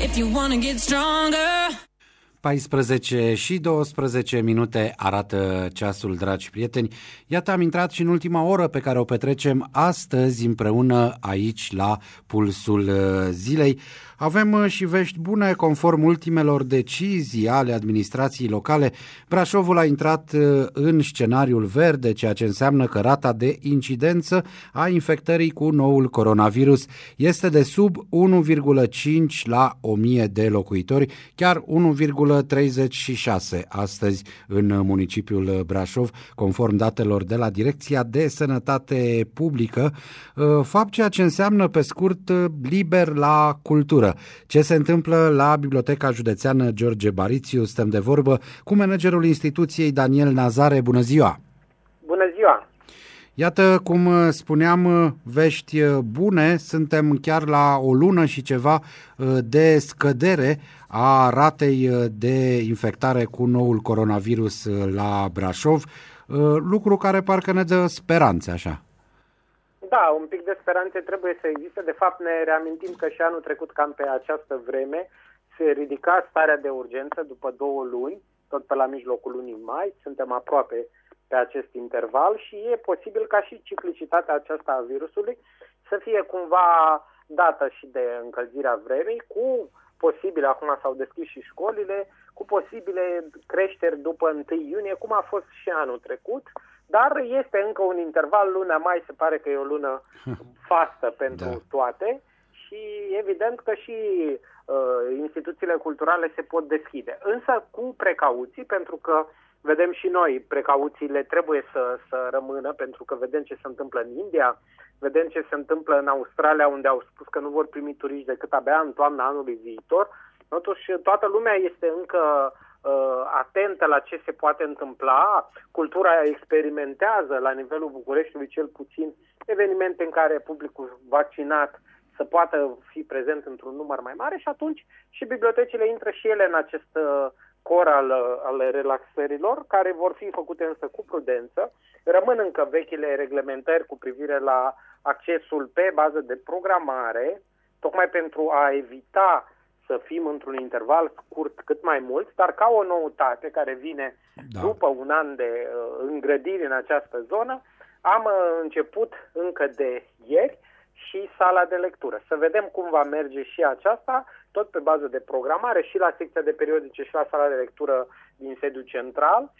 if you wanna get stronger. 14 și 12 minute arată ceasul, dragi prieteni. Iată, am intrat și în ultima oră pe care o petrecem astăzi împreună aici la Pulsul uh, Zilei. Avem uh, și vești bune, conform ultimelor decizii ale administrației locale. Brașovul a intrat uh, în scenariul verde, ceea ce înseamnă că rata de incidență a infectării cu noul coronavirus este de sub 1,5 la 1000 de locuitori, chiar 1,36 astăzi în municipiul Brașov, conform datelor de la Direcția de Sănătate Publică, uh, fapt ceea ce înseamnă pe scurt liber la cultură. Ce se întâmplă la Biblioteca Județeană George Barițiu? Stăm de vorbă cu managerul instituției Daniel Nazare. Bună ziua! Bună ziua! Iată, cum spuneam, vești bune, suntem chiar la o lună și ceva uh, de scădere a ratei de infectare cu noul coronavirus la Brașov, uh, lucru care parcă ne dă speranțe așa. Da, un pic de speranțe trebuie să existe. De fapt, ne reamintim că și anul trecut, cam pe această vreme, se ridica starea de urgență după două luni, tot pe la mijlocul lunii mai. Suntem aproape pe acest interval și e posibil ca și ciclicitatea aceasta a virusului să fie cumva dată și de încălzirea vremii, cu posibile, acum s-au deschis și școlile, cu posibile creșteri după 1 iunie, cum a fost și anul trecut, dar este încă un interval, luna mai se pare că e o lună fastă pentru da. toate și evident că și uh, instituțiile culturale se pot deschide. Însă cu precauții, pentru că vedem și noi, precauțiile trebuie să, să rămână, pentru că vedem ce se întâmplă în India, vedem ce se întâmplă în Australia, unde au spus că nu vor primi turiști decât abia în toamna anului viitor. Totuși, toată lumea este încă uh, atentă la ce se poate întâmpla. Cultura experimentează la nivelul Bucureștiului cel puțin evenimente în care publicul vaccinat să poată fi prezent într-un număr mai mare și atunci și bibliotecile intră și ele în acest uh, cor al, al relaxărilor, care vor fi făcute însă cu prudență. Rămân încă vechile reglementări cu privire la accesul pe bază de programare, tocmai pentru a evita să fim într-un interval scurt cât mai mult, dar ca o noutate care vine da. după un an de uh, îngrădiri în această zonă, am uh, început încă de ieri și sala de lectură. Să vedem cum va merge și aceasta, tot pe bază de programare, și la secția de periodice și la sala de lectură din sediu central,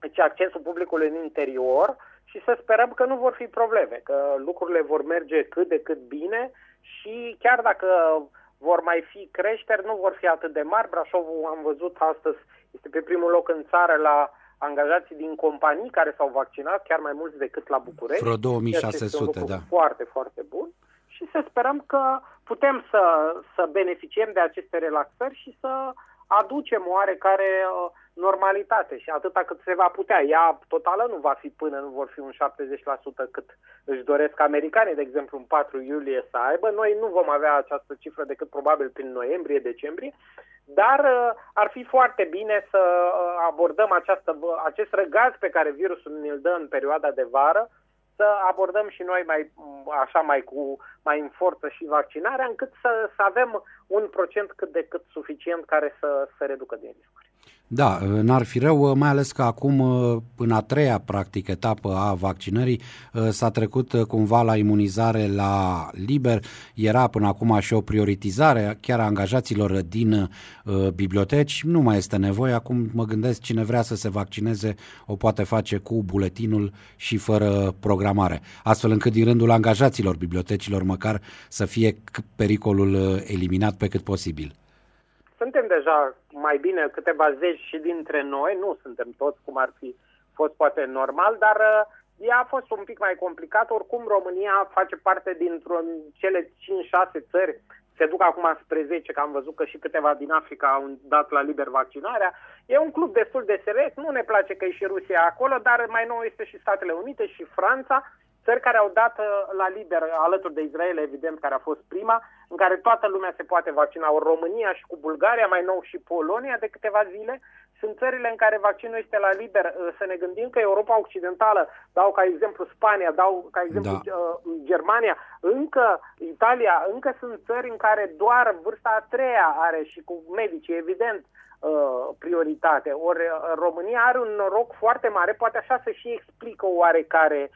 deci accesul publicului în interior și să sperăm că nu vor fi probleme, că lucrurile vor merge cât de cât bine și chiar dacă vor mai fi creșteri, nu vor fi atât de mari. Brașovul, am văzut astăzi, este pe primul loc în țară la angajații din companii care s-au vaccinat, chiar mai mulți decât la București. Vreo 2600, da. Foarte, foarte bun. Și să sperăm că putem să, să beneficiem de aceste relaxări și să aducem oarecare uh, normalitate și atâta cât se va putea. Ea totală nu va fi până nu vor fi un 70% cât își doresc americanii, de exemplu, în 4 iulie să aibă. Noi nu vom avea această cifră decât probabil prin noiembrie-decembrie, dar uh, ar fi foarte bine să uh, abordăm această, acest răgaz pe care virusul ne-l dă în perioada de vară, să abordăm și noi mai așa mai cu mai în forță și vaccinarea, încât să, să avem un procent cât de cât suficient care să, să reducă din riscuri. Da, n-ar fi rău, mai ales că acum, în a treia, practic, etapă a vaccinării, s-a trecut cumva la imunizare la liber. Era până acum și o prioritizare chiar a angajaților din uh, biblioteci. Nu mai este nevoie. Acum mă gândesc cine vrea să se vaccineze o poate face cu buletinul și fără programare. Astfel încât din rândul angajaților bibliotecilor măcar să fie pericolul eliminat pe cât posibil. Suntem deja mai bine câteva zeci și dintre noi, nu suntem toți cum ar fi fost poate normal, dar uh, ea a fost un pic mai complicat. Oricum, România face parte dintr-un cele 5-6 țări, se duc acum spre 10, că am văzut că și câteva din Africa au dat la liber vaccinarea. E un club destul de serios, nu ne place că e și Rusia acolo, dar mai nou este și Statele Unite și Franța țări care au dat uh, la liber, alături de Israel, evident, care a fost prima, în care toată lumea se poate vaccina, o România și cu Bulgaria, mai nou și Polonia de câteva zile, sunt țările în care vaccinul este la liber. Uh, să ne gândim că Europa Occidentală, dau ca exemplu Spania, dau ca exemplu da. Uh, Germania, încă Italia, încă sunt țări în care doar vârsta a treia are și cu medici, evident, uh, prioritate. Ori România are un noroc foarte mare, poate așa să și explică oarecare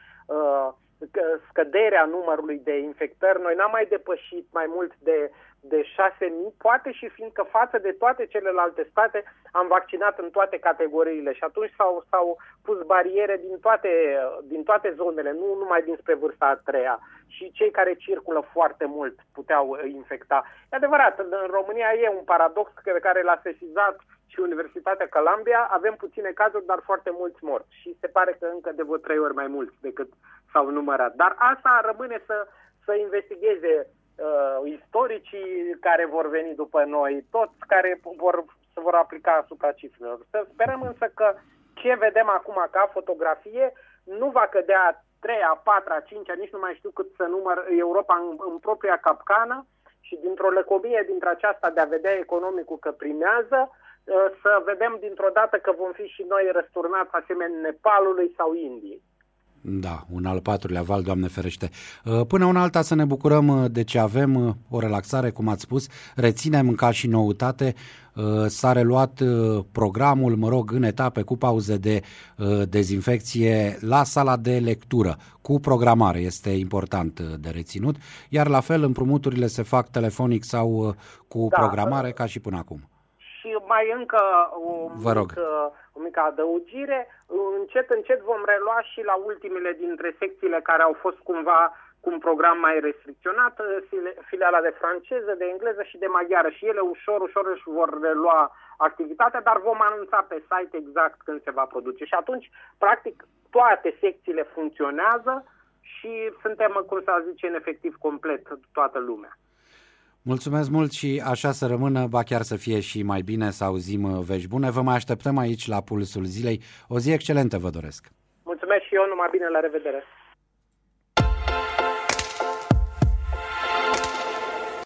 scăderea numărului de infectări. Noi n-am mai depășit mai mult de de 6.000, poate și fiindcă față de toate celelalte state am vaccinat în toate categoriile și atunci s-au, s-au pus bariere din toate, din toate zonele, nu numai dinspre vârsta a treia. Și cei care circulă foarte mult puteau infecta. E adevărat, în România e un paradox pe care l-a sesizat și Universitatea Columbia. Avem puține cazuri, dar foarte mulți morți. Și se pare că încă de vreo trei ori mai mulți decât s-au numărat. Dar asta rămâne să, să investigheze uh, istoricii care vor veni după noi, toți care vor, se vor aplica asupra cifrelor. Să sperăm însă că ce vedem acum ca fotografie nu va cădea 3, a 4, a 5, nici nu mai știu cât să număr Europa în, în propria capcană și dintr-o lăcomie dintre aceasta de a vedea economicul că primează, uh, să vedem dintr-o dată că vom fi și noi răsturnați asemenea Nepalului sau Indiei. Da, un al patrulea val, Doamne ferește. Uh, până una alta să ne bucurăm uh, de ce avem, uh, o relaxare, cum ați spus, reținem ca și noutate, s-a reluat programul, mă rog, în etape cu pauze de dezinfecție la sala de lectură, cu programare, este important de reținut, iar la fel împrumuturile se fac telefonic sau cu da, programare ca și până acum. Și mai încă o Vă rog. mică o mică adăugire. Încet, încet vom relua și la ultimele dintre secțiile care au fost cumva cu un program mai restricționat, filiala de franceză, de engleză și de maghiară. Și ele ușor, ușor își vor relua activitatea, dar vom anunța pe site exact când se va produce. Și atunci, practic, toate secțiile funcționează și suntem, cum să zice, în efectiv complet toată lumea. Mulțumesc mult și așa să rămână, ba chiar să fie și mai bine să auzim uh, vești bune. Vă mai așteptăm aici la Pulsul Zilei. O zi excelentă vă doresc! Mulțumesc și eu, numai bine, la revedere!